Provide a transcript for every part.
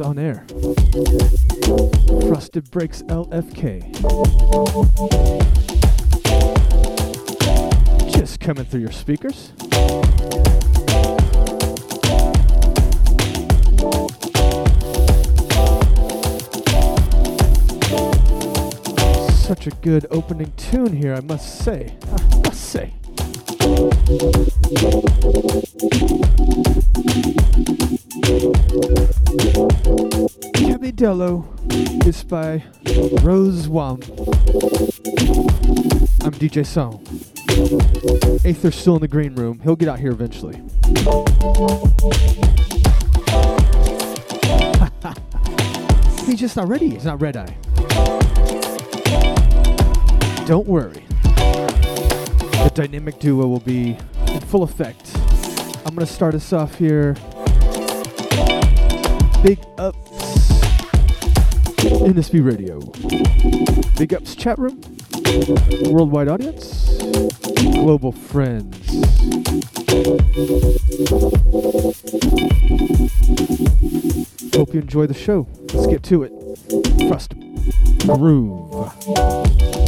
on air. Frosted Breaks LFK. Just coming through your speakers. Such a good opening tune here, I must say. I must say. Dello is by Rose Juam. I'm DJ Song. Aether's still in the green room. He'll get out here eventually. He's just not ready. He's not red eye. Don't worry. The dynamic duo will be in full effect. I'm going to start us off here. Big up. NSB Radio. Big ups chat room, worldwide audience, global friends. Hope you enjoy the show. Let's get to it. Trust groove.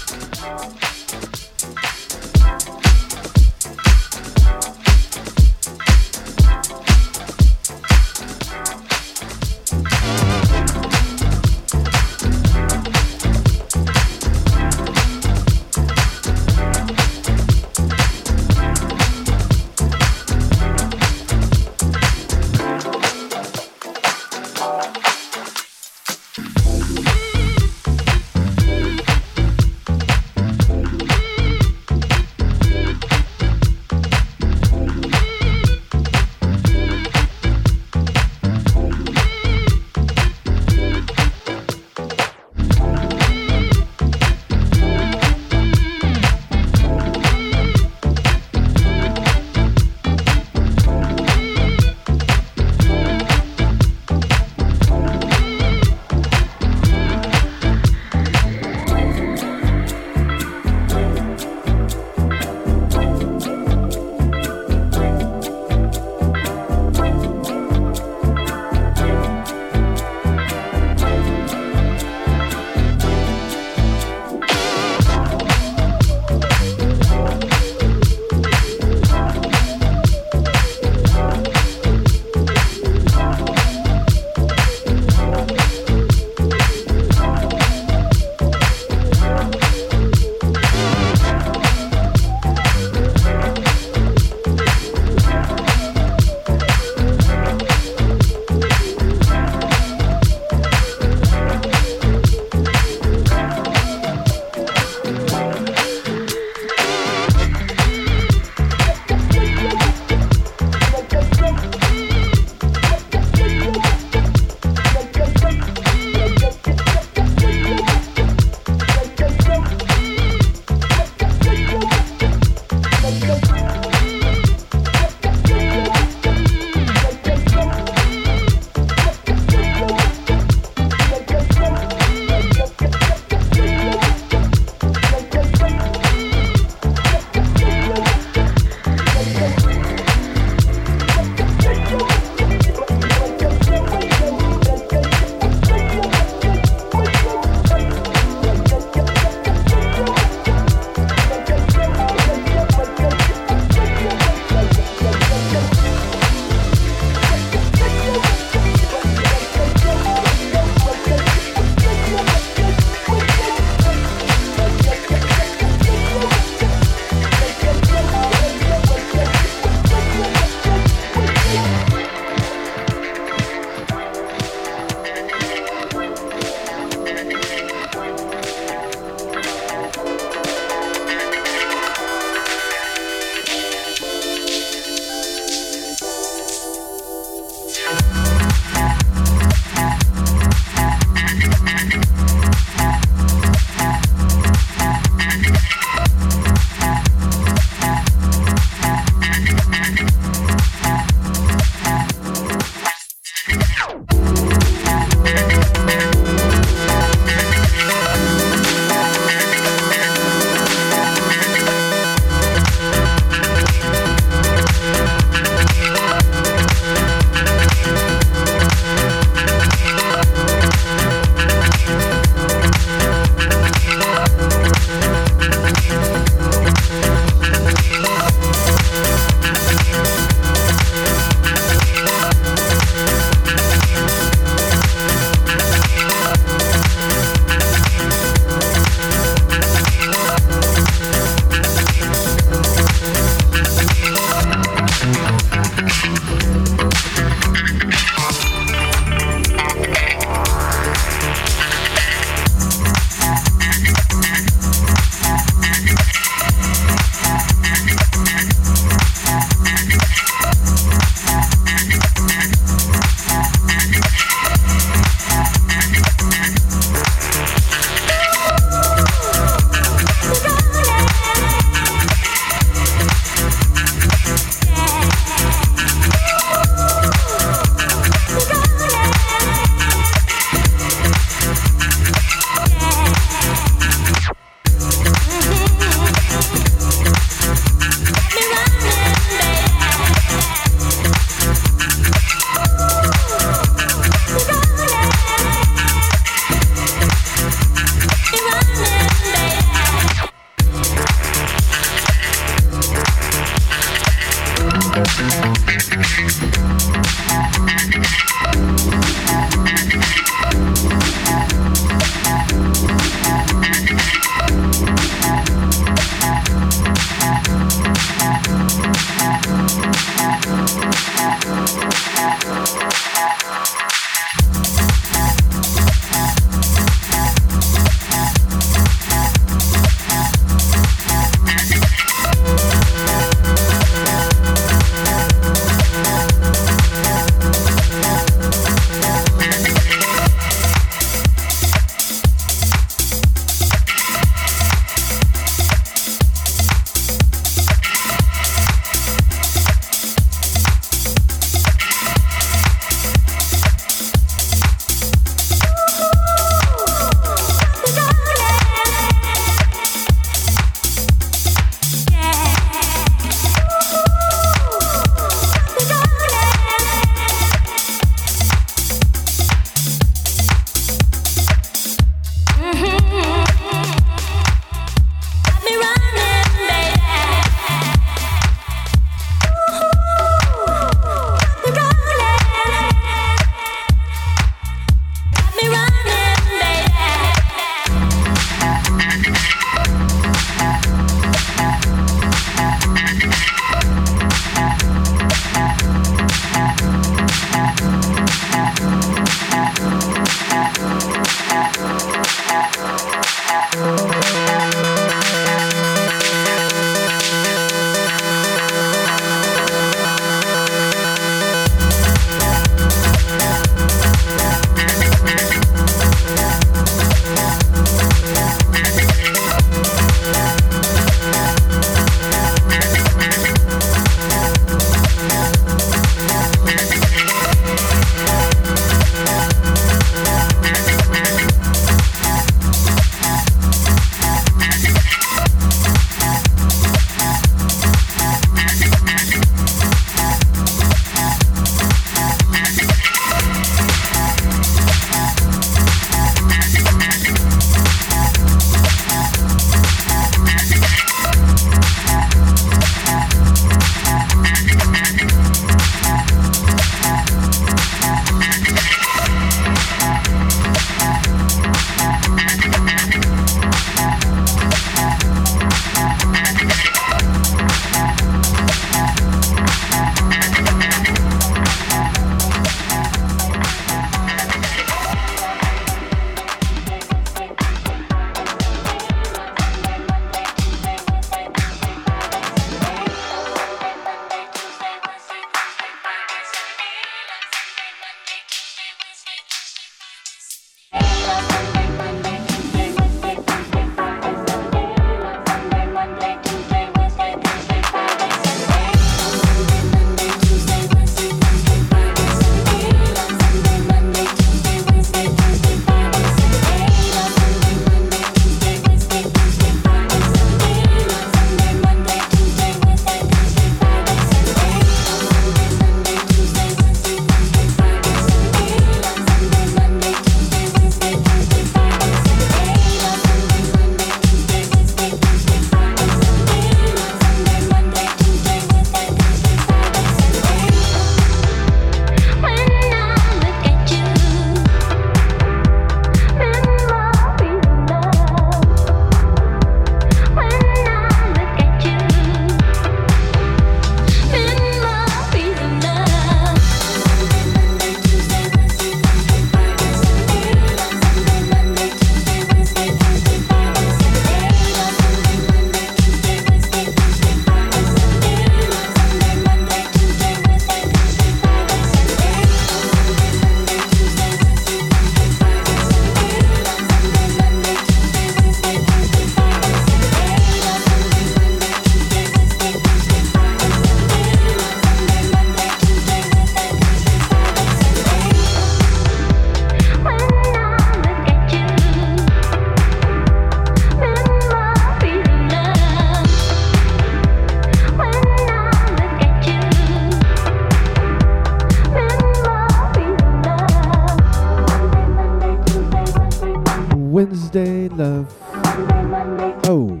Oh,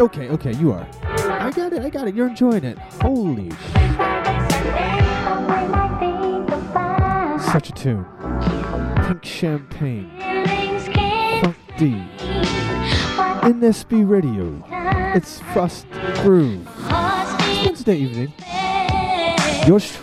okay, okay, you are. I got it, I got it. You're enjoying it. Holy Such a tune. Pink Champagne. Phonk D. NSB Radio. It's Frost Groove. Wednesday evening. Yours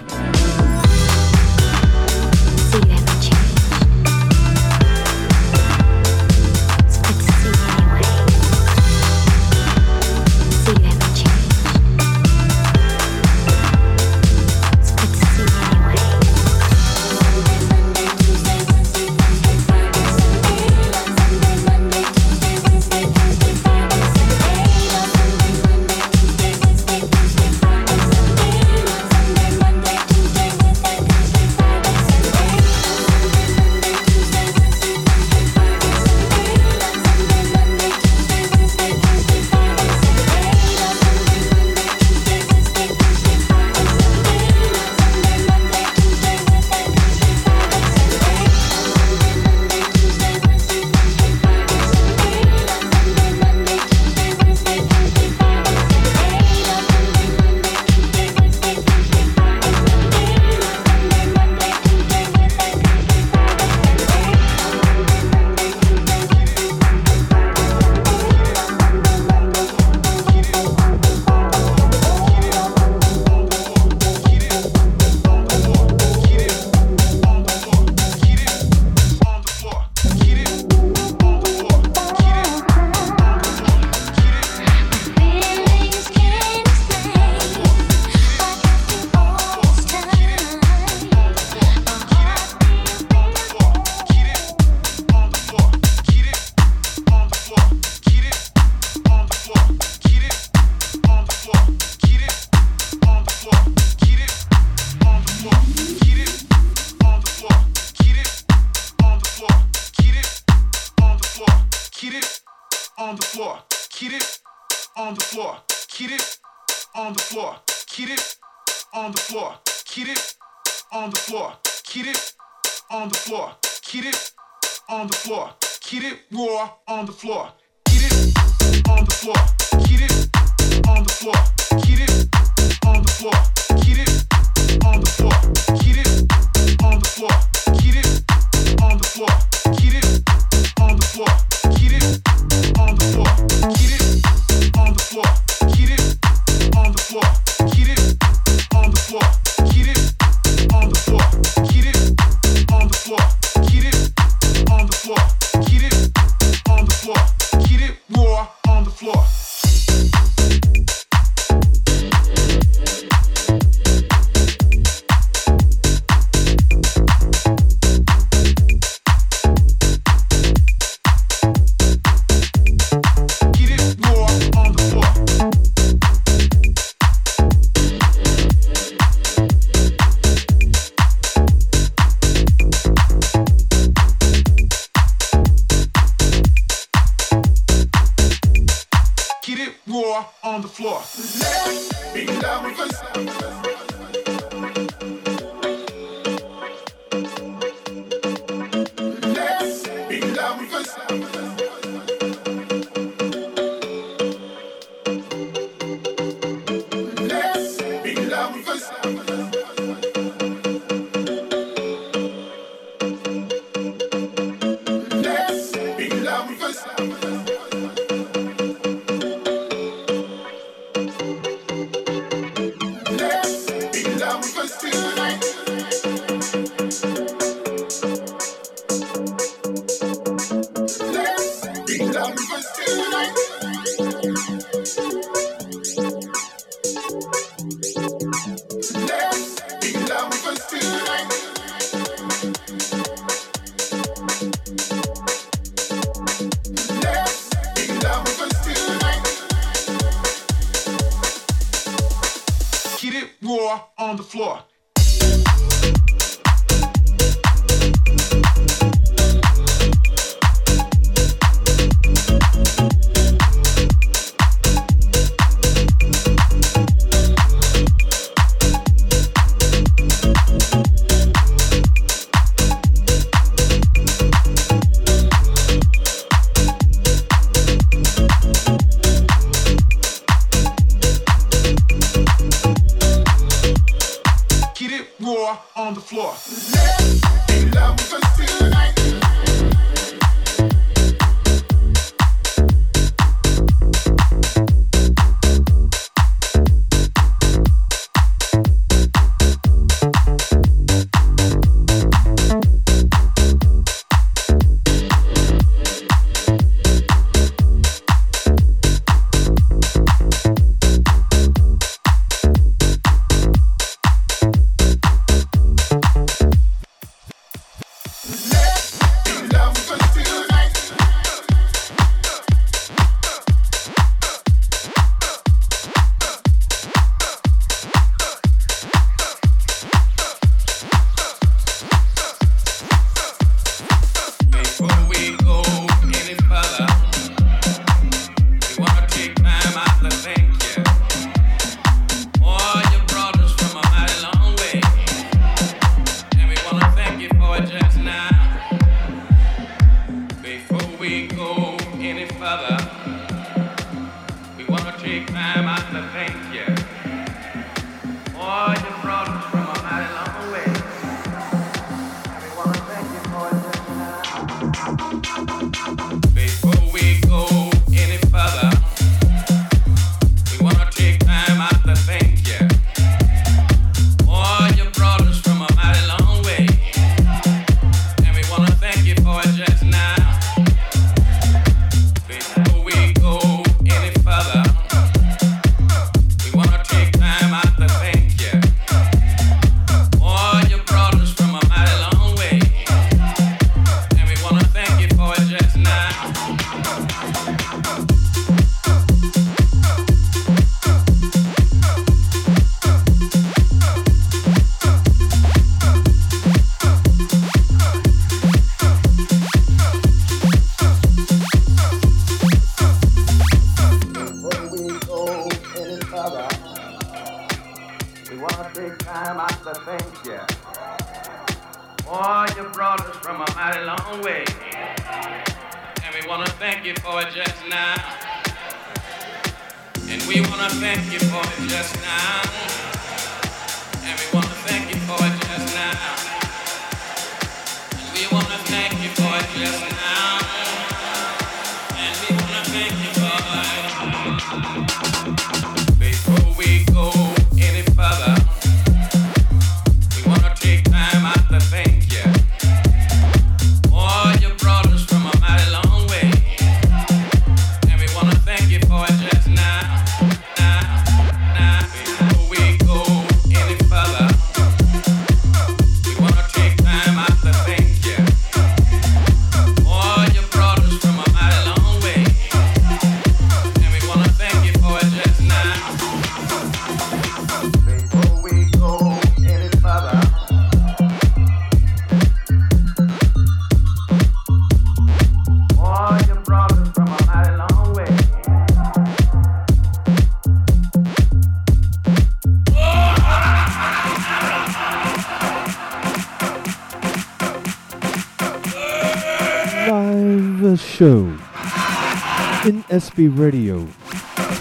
FB Radio.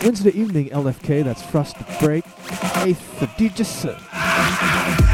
Wednesday evening, LFK, that's Frost Break, 8th of Degesson.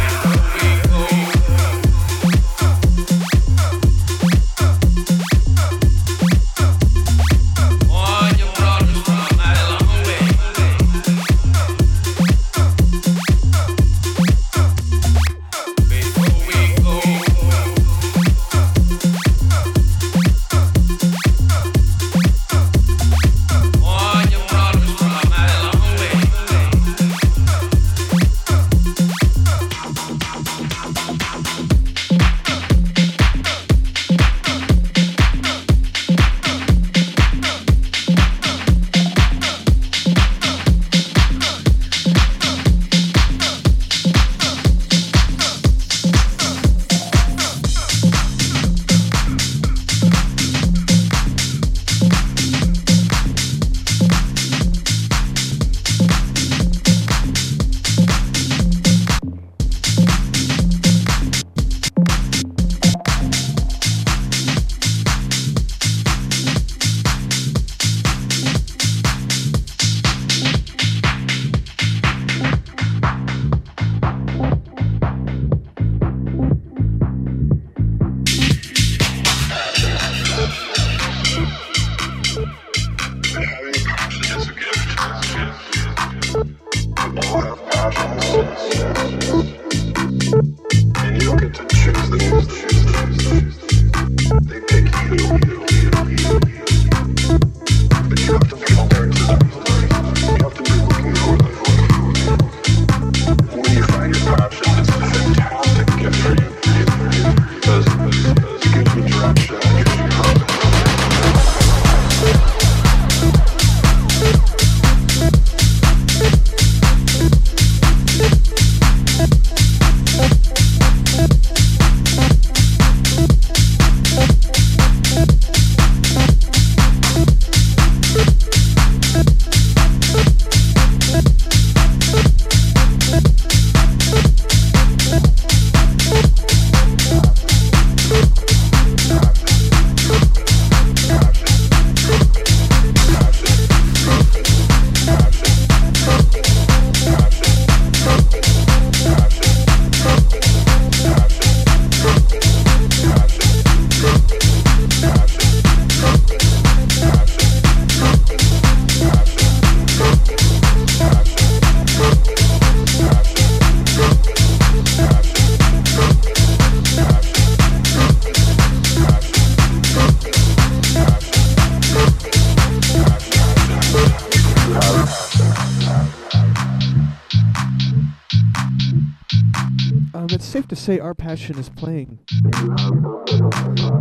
Passion is playing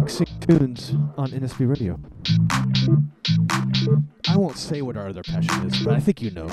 mixing tunes on NSB Radio. I won't say what our other passion is, but I think you know.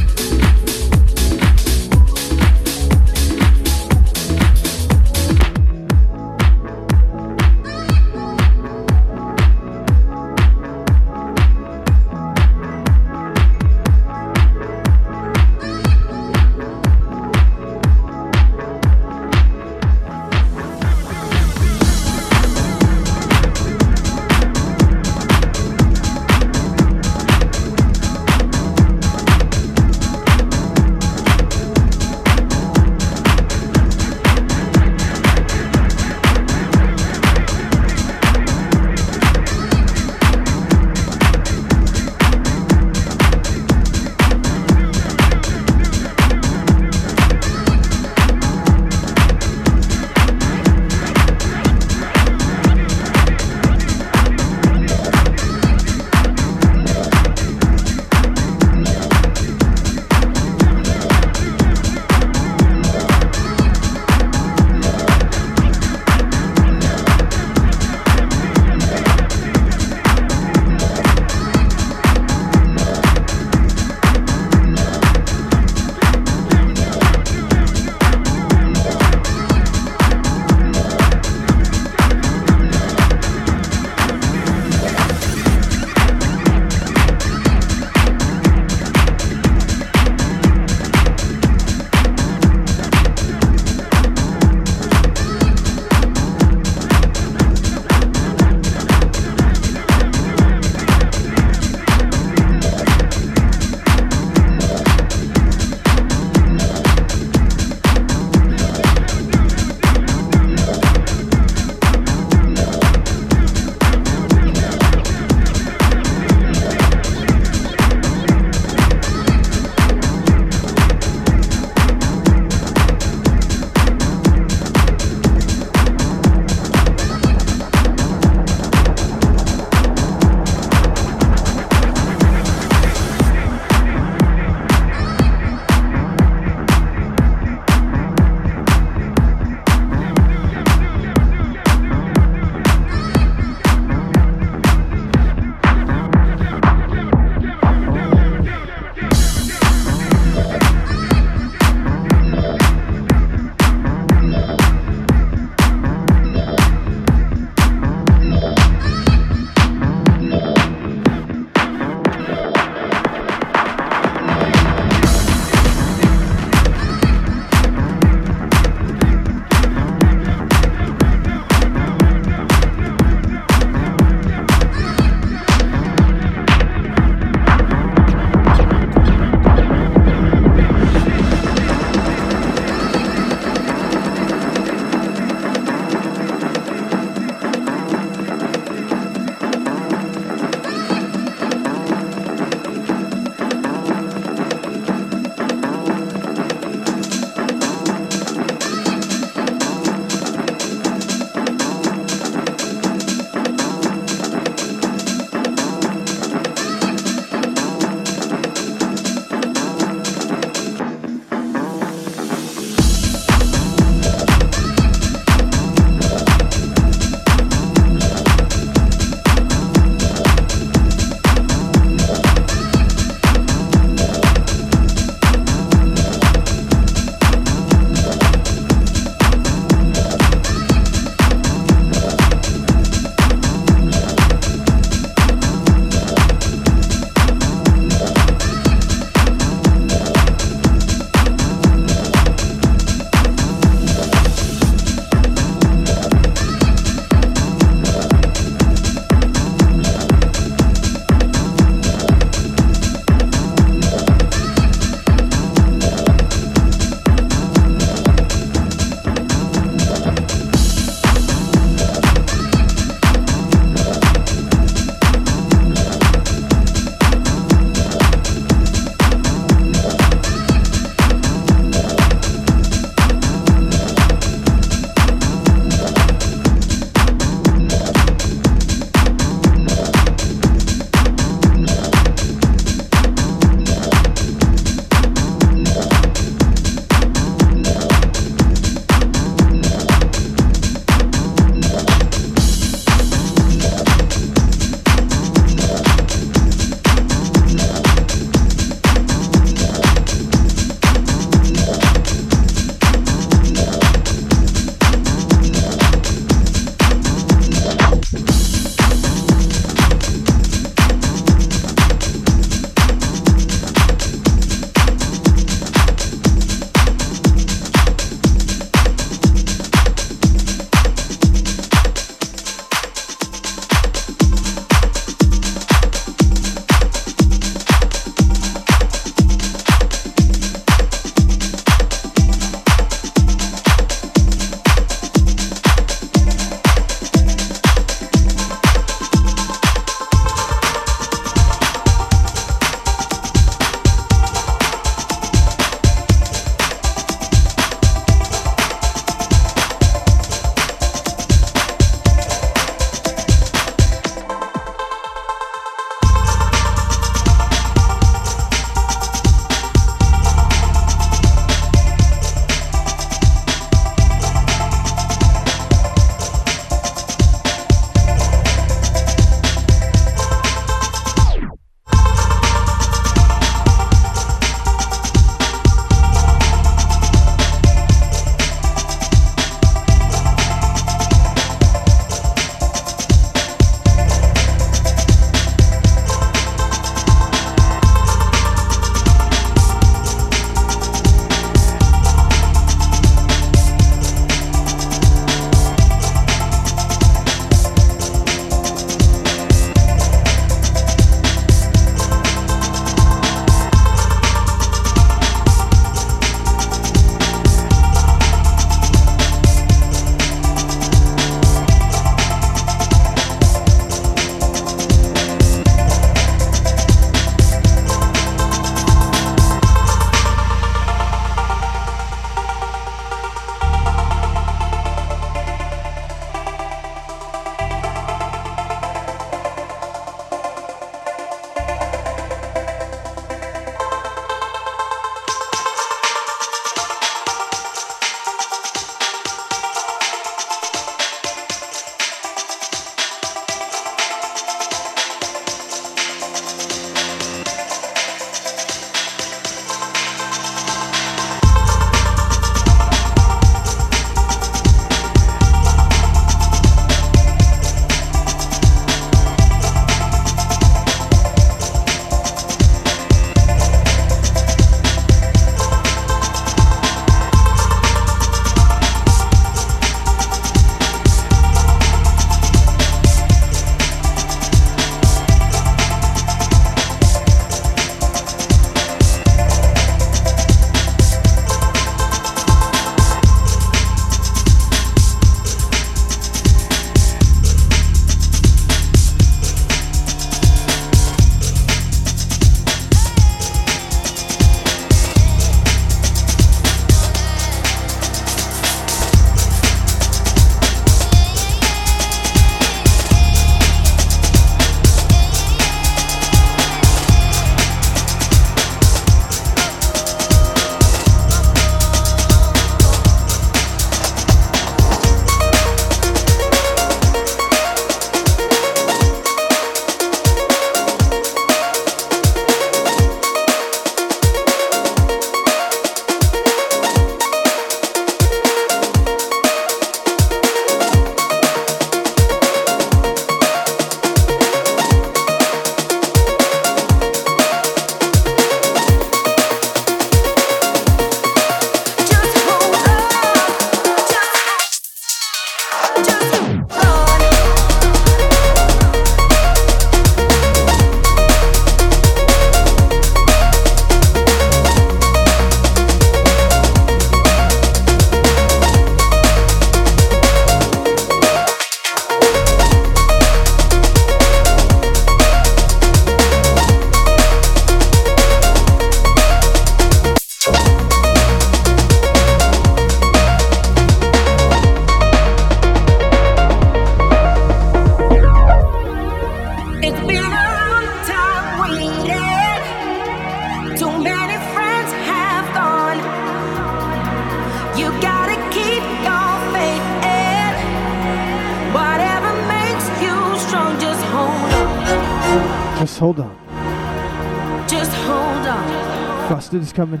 Coming.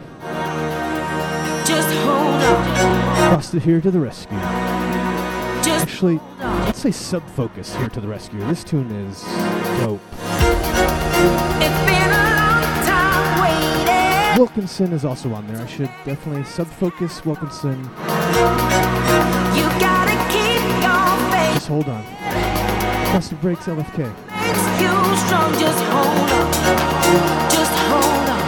Just hold on. Frosted here to the rescue. Just Actually, let's say Sub Focus here to the rescue. This tune is dope. It's been a long time waiting. Wilkinson is also on there. I should definitely Sub Focus Wilkinson. You gotta keep your faith. Just hold on. Frosted breaks LFK. Makes you strong. Just hold on. Just hold on.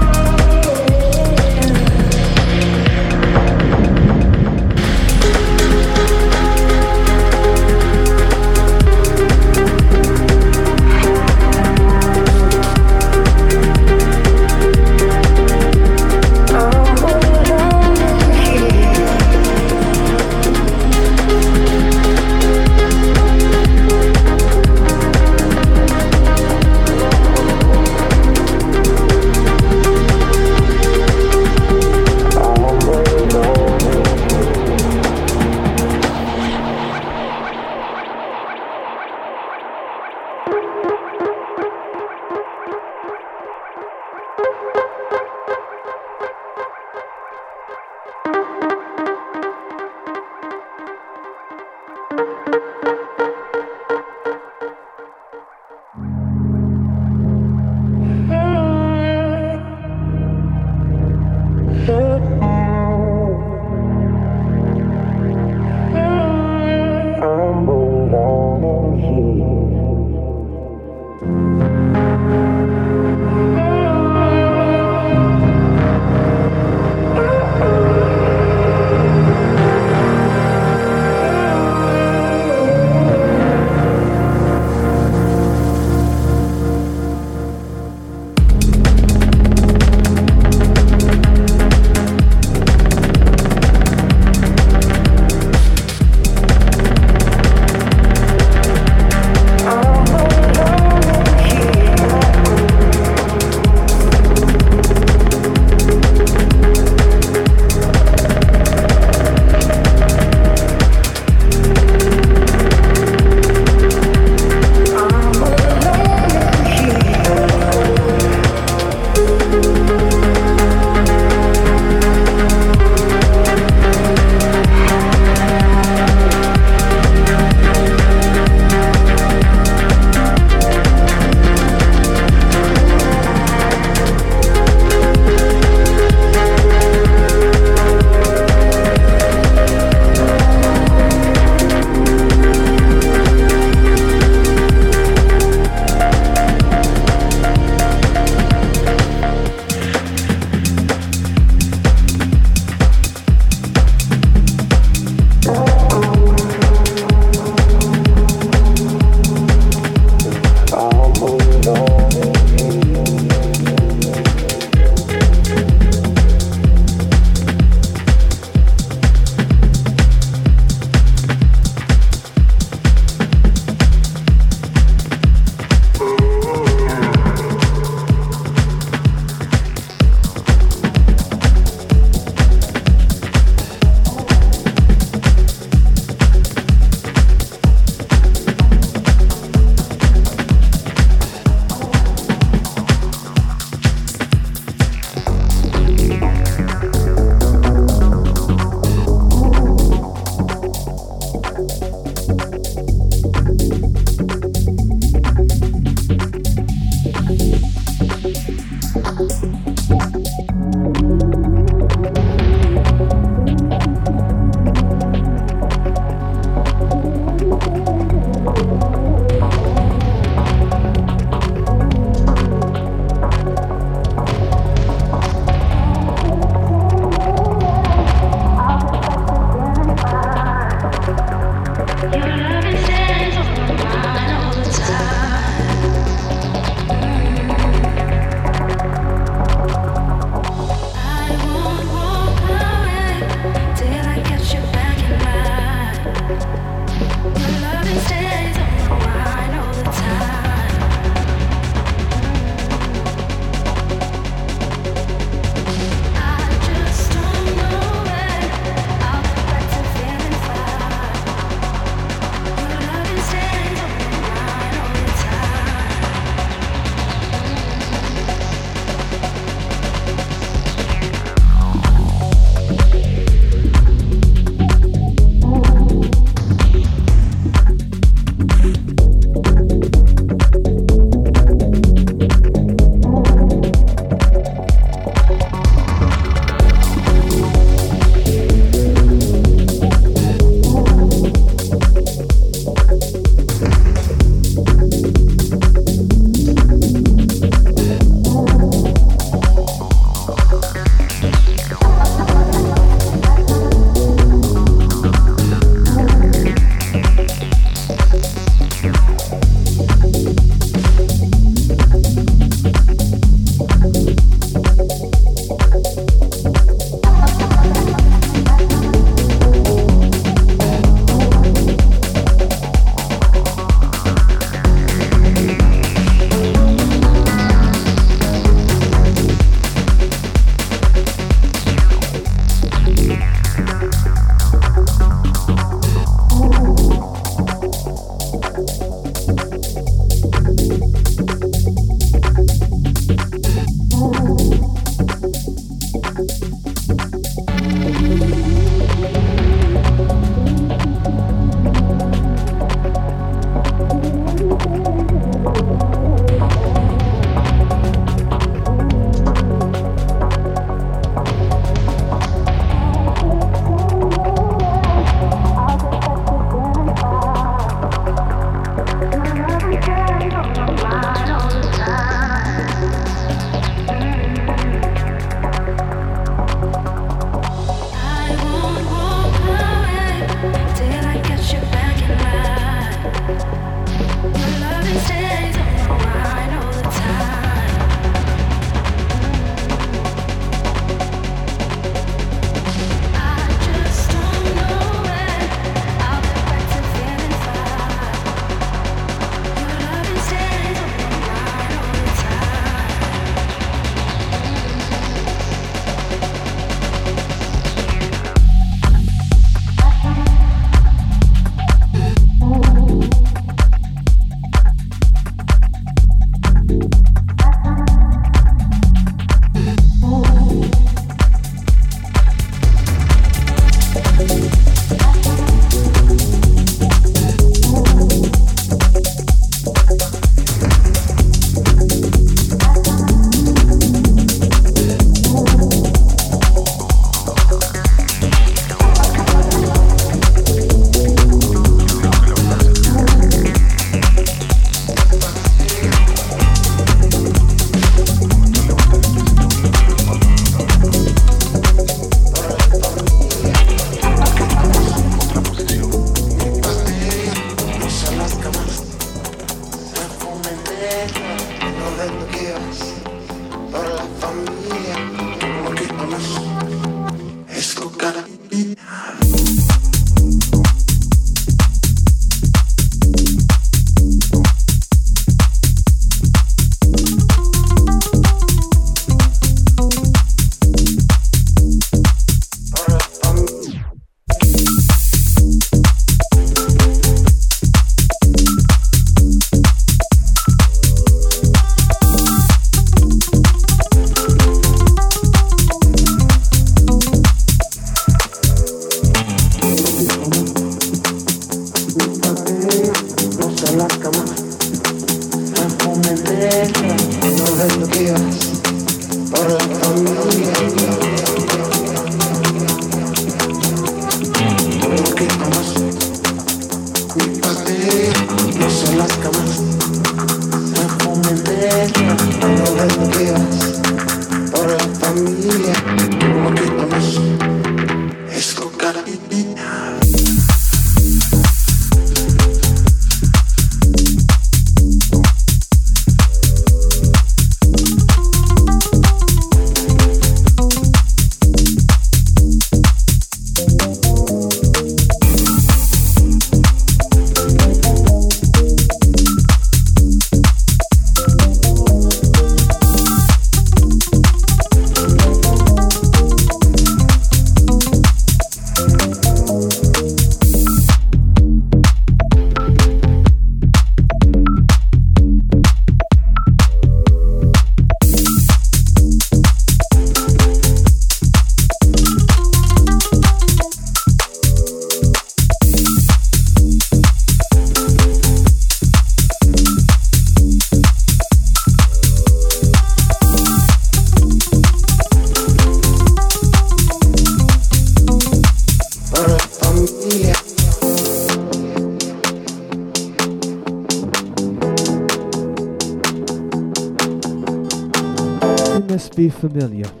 subir ali, ó.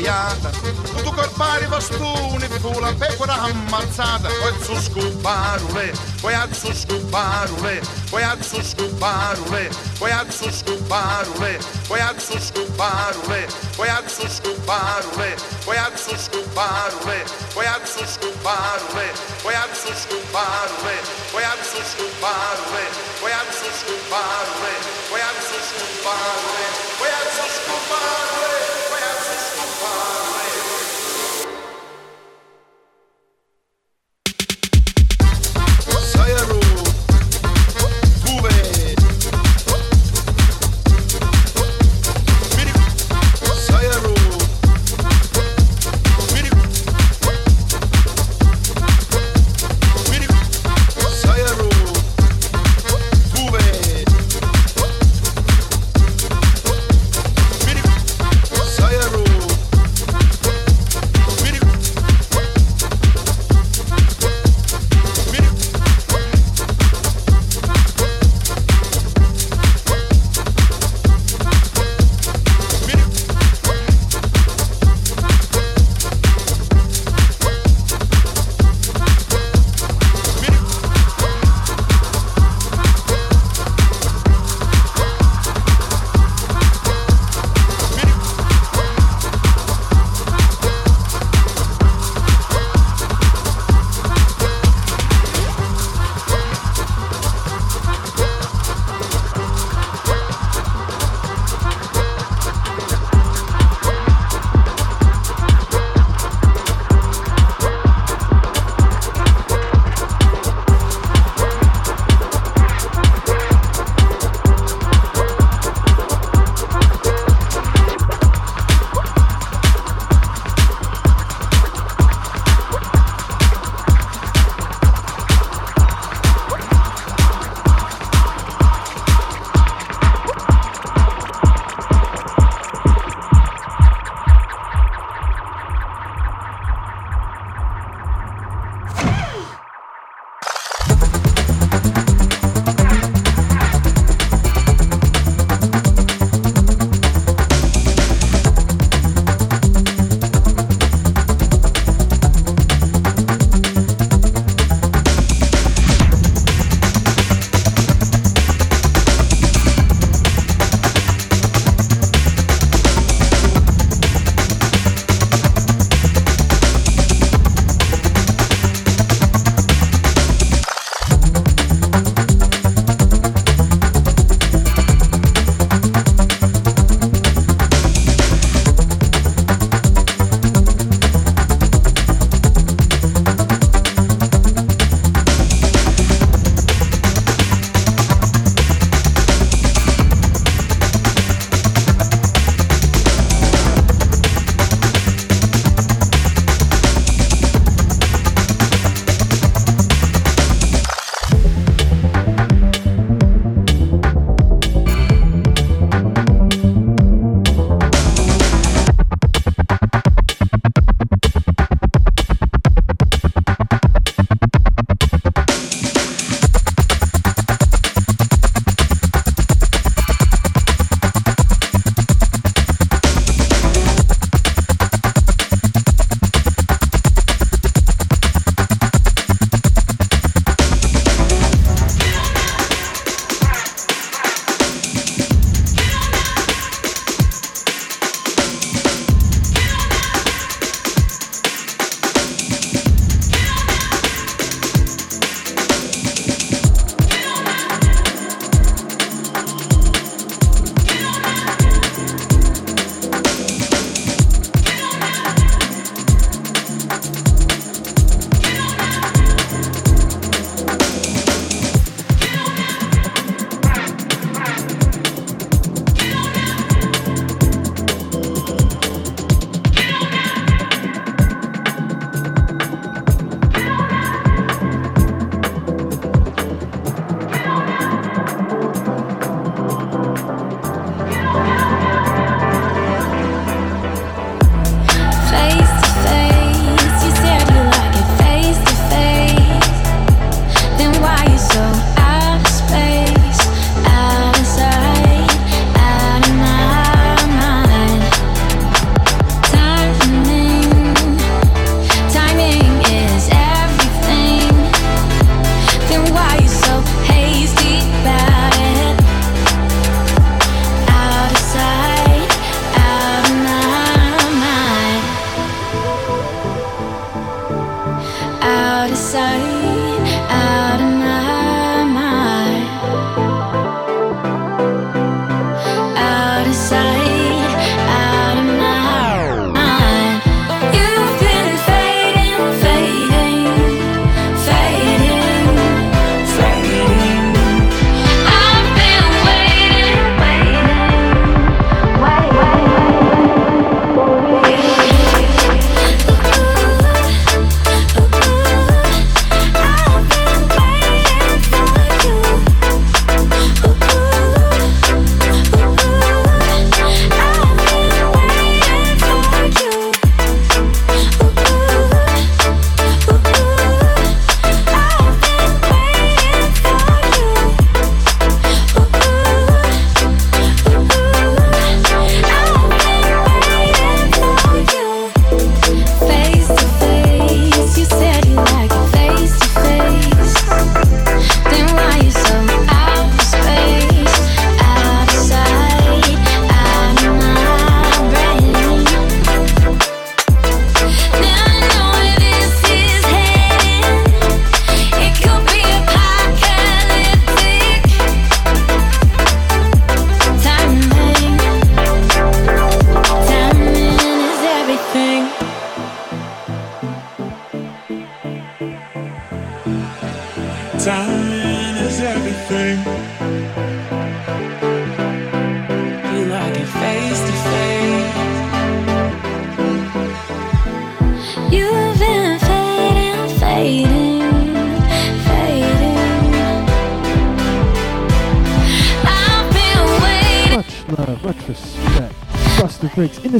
sbagliata tu col pari bastone fu la pecora ammazzata poi su scoparule poi a su scoparule poi a su scoparule poi a su scoparule poi a su scoparule poi a su scoparule poi a su scoparule poi a su scoparule poi a su scoparule poi a su scoparule poi a su scoparule poi a su scoparule poi a su scoparule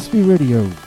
Frakes, Radio.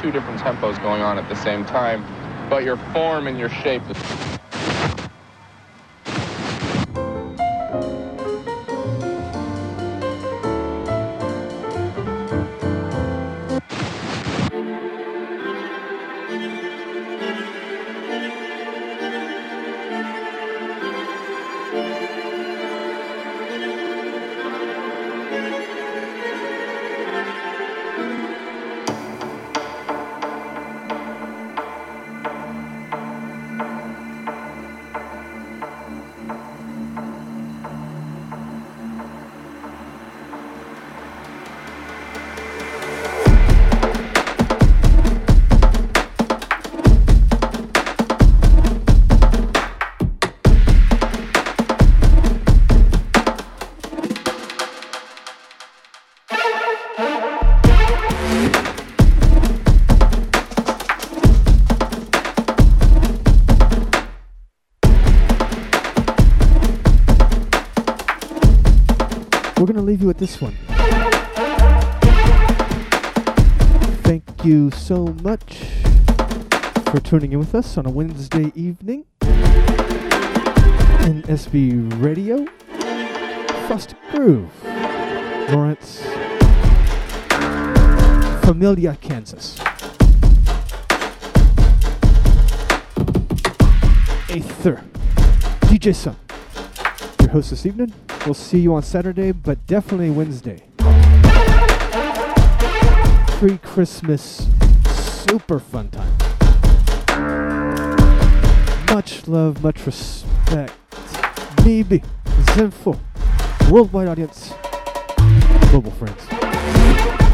Two different tempos going on at the same time, but your form and your shape is leave you with this one. Thank you so much for tuning in with us on a Wednesday evening in SB Radio. Frost Groove, Lawrence, Familia, Kansas. Aether, DJ Sun, your host this evening. We'll see you on Saturday, but definitely Wednesday. Pre Christmas, super fun time. Much love, much respect. Maybe Zenful, worldwide audience, global friends.